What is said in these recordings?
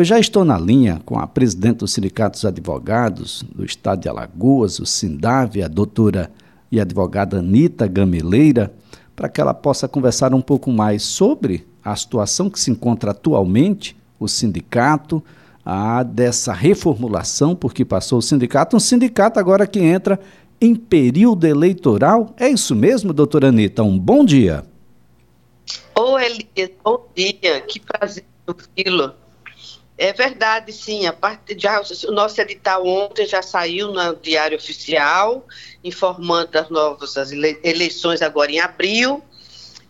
Eu já estou na linha com a presidente do Sindicato dos Advogados do Estado de Alagoas, o SINDAV, a doutora e advogada Anita Gameleira, para que ela possa conversar um pouco mais sobre a situação que se encontra atualmente o sindicato, a dessa reformulação, porque passou o sindicato, um sindicato agora que entra em período eleitoral. É isso mesmo, doutora Anitta? Um bom dia. Oi, Elias, bom dia. Que prazer ouvi-lo. É verdade, sim. A parte já, o nosso edital ontem já saiu no Diário Oficial, informando das novas as eleições agora em abril.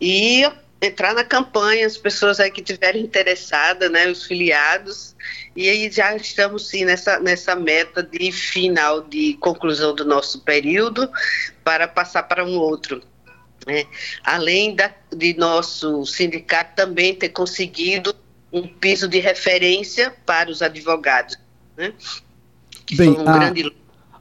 E entrar na campanha, as pessoas aí que tiverem interessadas, né, os filiados, e aí já estamos sim nessa, nessa meta de final de conclusão do nosso período para passar para um outro. Né? Além da, de nosso sindicato também ter conseguido um piso de referência para os advogados, né? que Bem, um a, grande...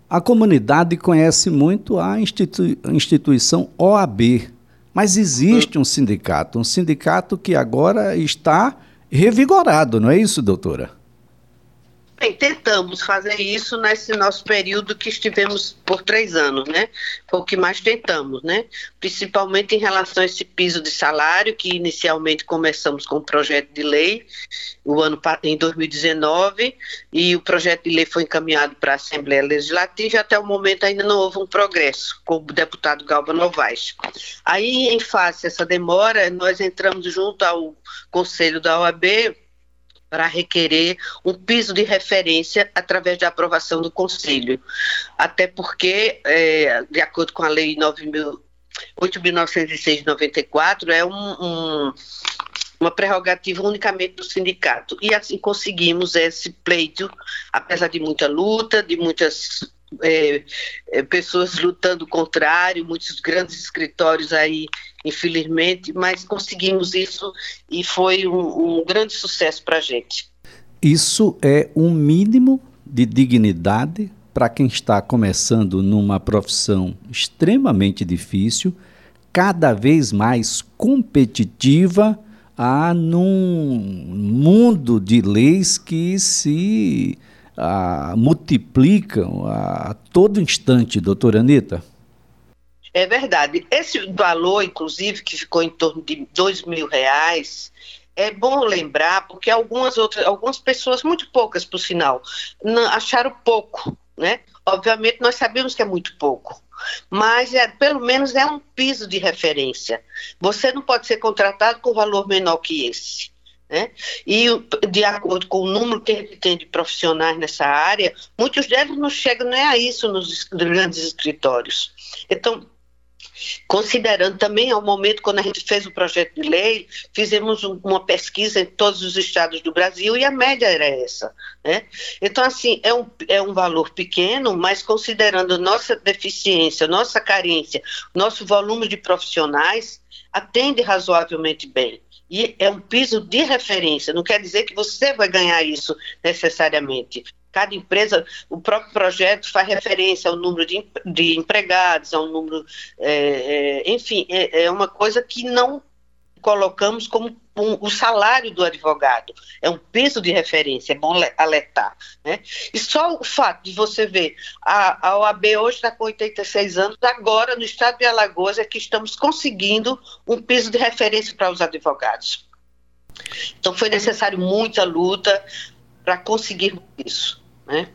a comunidade conhece muito a institui instituição OAB, mas existe um sindicato, um sindicato que agora está revigorado, não é isso, doutora? Bem, tentamos fazer isso nesse nosso período que estivemos por três anos, né? Foi o que mais tentamos, né? Principalmente em relação a esse piso de salário, que inicialmente começamos com o projeto de lei o ano em 2019 e o projeto de lei foi encaminhado para a Assembleia Legislativa e até o momento ainda não houve um progresso com o deputado Galva Novaes. Aí, em face a essa demora, nós entramos junto ao Conselho da OAB para requerer um piso de referência através da aprovação do Conselho. Até porque, é, de acordo com a Lei 8.906 de 94, é um, um, uma prerrogativa unicamente do sindicato. E assim conseguimos esse pleito, apesar de muita luta, de muitas é, é, pessoas lutando contrário, muitos grandes escritórios aí, infelizmente, mas conseguimos isso e foi um, um grande sucesso para a gente. Isso é um mínimo de dignidade para quem está começando numa profissão extremamente difícil, cada vez mais competitiva, a num mundo de leis que se a, multiplicam a, a todo instante, doutora Anitta? É verdade. Esse valor, inclusive, que ficou em torno de dois mil reais, é bom lembrar, porque algumas outras, algumas pessoas, muito poucas por sinal, acharam pouco, né? Obviamente nós sabemos que é muito pouco, mas é, pelo menos é um piso de referência. Você não pode ser contratado com valor menor que esse. Né? E de acordo com o número que gente tem de profissionais nessa área, muitos deles não chegam nem a isso nos grandes escritórios. Então, Considerando também ao momento quando a gente fez o projeto de lei, fizemos uma pesquisa em todos os estados do Brasil e a média era essa. Né? Então, assim, é um, é um valor pequeno, mas considerando nossa deficiência, nossa carência, nosso volume de profissionais, atende razoavelmente bem. E é um piso de referência, não quer dizer que você vai ganhar isso necessariamente. Cada empresa, o próprio projeto faz referência ao número de, de empregados, ao número. É, é, enfim, é, é, uma coisa que não colocamos como um, o salário do advogado. É um peso de referência, é bom alertar. Né? E só o fato de você ver, a, a OAB hoje está com 86 anos, agora no estado de Alagoas é que estamos conseguindo um peso de referência para os advogados. Então foi necessário muita luta para conseguir isso. Né?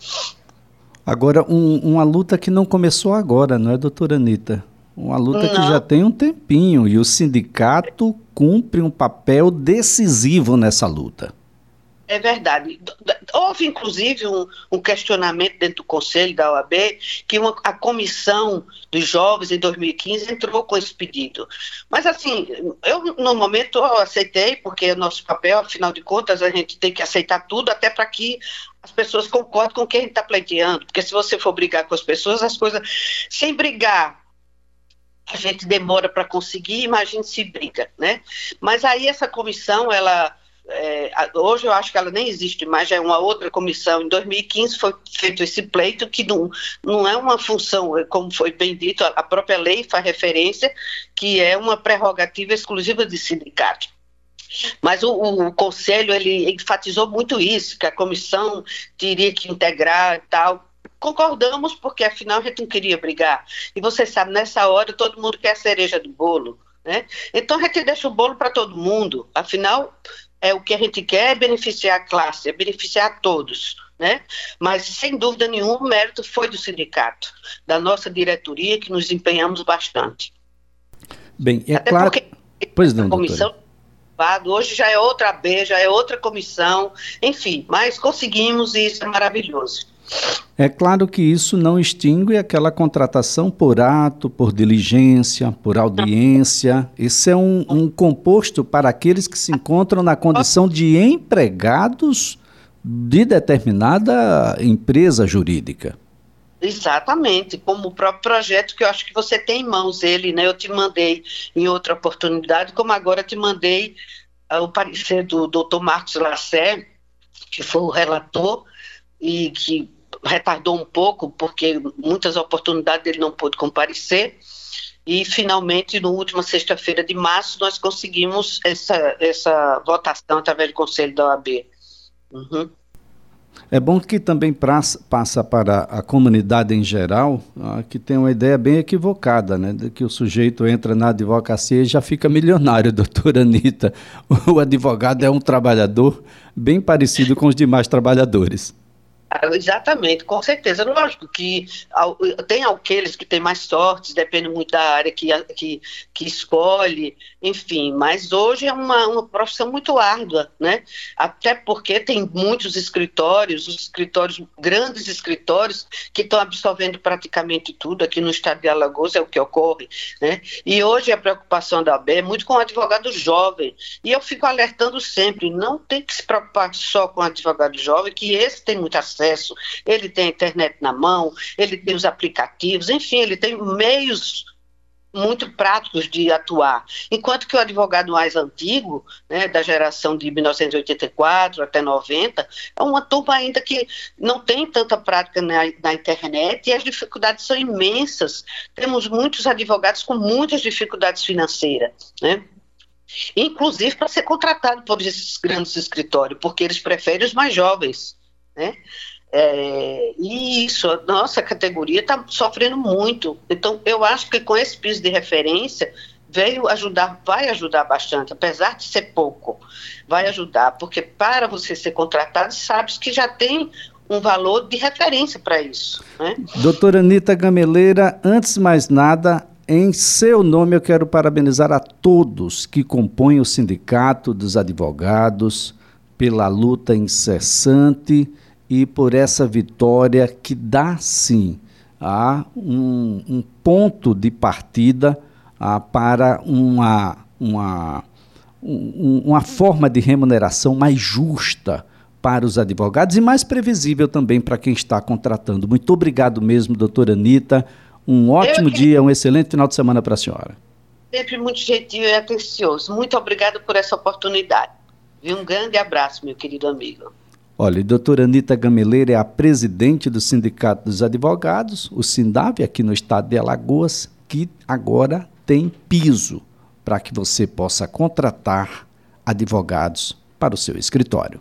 Agora, um, uma luta que não começou agora, não é, doutora Anitta? Uma luta não. que já tem um tempinho e o sindicato cumpre um papel decisivo nessa luta. É verdade. Houve, inclusive, um, um, questionamento dentro do Conselho da OAB que uma, a comissão dos jovens, em 2015, entrou com esse pedido. Mas, assim, eu, no momento, eu aceitei, porque é nosso papel, afinal de contas, a gente tem que aceitar tudo, até para que as pessoas concordem com o que a gente está pleiteando. Porque se você for brigar com as pessoas, as coisas. Sem brigar, a gente demora para conseguir, imagine se briga, né? Mas aí essa comissão, ela é, hoje eu acho que ela nem existe mais, já é uma outra comissão. Em 2015 foi feito esse pleito, que não, não é uma função, é, como foi bem dito, a própria lei faz referência, que é uma prerrogativa exclusiva de sindicato. Mas o, o, conselho ele enfatizou muito isso, que a comissão teria que integrar e tal. Concordamos, porque afinal a gente não queria brigar. E você sabe, nessa hora todo mundo quer a cereja do bolo. Né? Então a gente deixa o bolo para todo mundo. Afinal, é o que a gente quer é beneficiar a classe, é beneficiar todos. Né? Mas, sem dúvida nenhuma, o mérito foi do sindicato, da nossa diretoria, que nos empenhamos bastante. Bem, é Até claro. Porque pois não, a comissão doutora hoje já é outra B, já é outra comissão, enfim, mas conseguimos e isso é maravilhoso. É claro que isso não extingue aquela contratação por ato, por diligência, por audiência. Isso é um, um composto para aqueles que se encontram na condição de empregados de determinada empresa jurídica. Exatamente, como o próprio projeto que eu acho que você tem em mãos ele, né? Eu te mandei em outra oportunidade, como agora te mandei uh, o parecer do Dr. Marcos Lacer, que foi o relator e que retardou um pouco porque muitas oportunidades ele não pôde comparecer. E finalmente, na última sexta-feira de março, nós conseguimos essa, essa votação através do Conselho da OAB. Uhum. É bom que também passa para a comunidade em geral, ah, que tem uma ideia bem equivocada, né? De que o sujeito entra na advocacia e já fica milionário, doutora Anitta. O advogado é um trabalhador bem parecido com os demais trabalhadores. Exatamente, com certeza. Lógico que tem aqueles que têm mais sorte, depende muito da área que, que, que escolhe, enfim, mas hoje é uma, uma profissão muito árdua, né? Até porque tem muitos escritórios, os escritórios, grandes escritórios, que estão absorvendo praticamente tudo aqui no estado de Alagoas, é o que ocorre, né? E hoje a preocupação da AB é muito com o advogado jovem, e eu fico alertando sempre, não tem que se preocupar só com o advogado jovem, que esse tem muito acesso acesso, ele tem a internet na mão, ele tem os aplicativos, enfim, ele tem meios muito práticos de atuar. Enquanto que o advogado mais antigo, né, da geração de 1984 até 90, é uma turma ainda que não tem tanta prática na, na, internet e as dificuldades são imensas. Temos muitos advogados com muitas dificuldades financeiras, né? Inclusive para ser contratado por esses grandes escritórios, porque eles preferem os mais jovens, né? É, e isso, a nossa categoria está sofrendo muito. Então, eu acho que com esse piso de referência veio ajudar, vai ajudar bastante, apesar de ser pouco, vai ajudar, porque para você ser contratado, sabe que já tem um valor de referência para isso. Né? Doutora Anitta Gameleira, antes de mais nada, em seu nome eu quero parabenizar a todos que compõem o Sindicato dos Advogados pela luta incessante e por essa vitória que dá sim a um, um ponto de partida a, para uma, uma, um, uma forma de remuneração mais justa para os advogados e mais previsível também para quem está contratando. Muito obrigado mesmo, doutora Anitta. Um ótimo que... dia, um excelente final de semana para a senhora. Sempre muito gentil e atencioso. Muito obrigado por essa oportunidade. E um grande abraço, meu querido amigo. Olha, a doutora Anitta Gameleira é a presidente do Sindicato dos Advogados, o SINDAV, aqui no estado de Alagoas, que agora tem piso para que você possa contratar advogados para o seu escritório.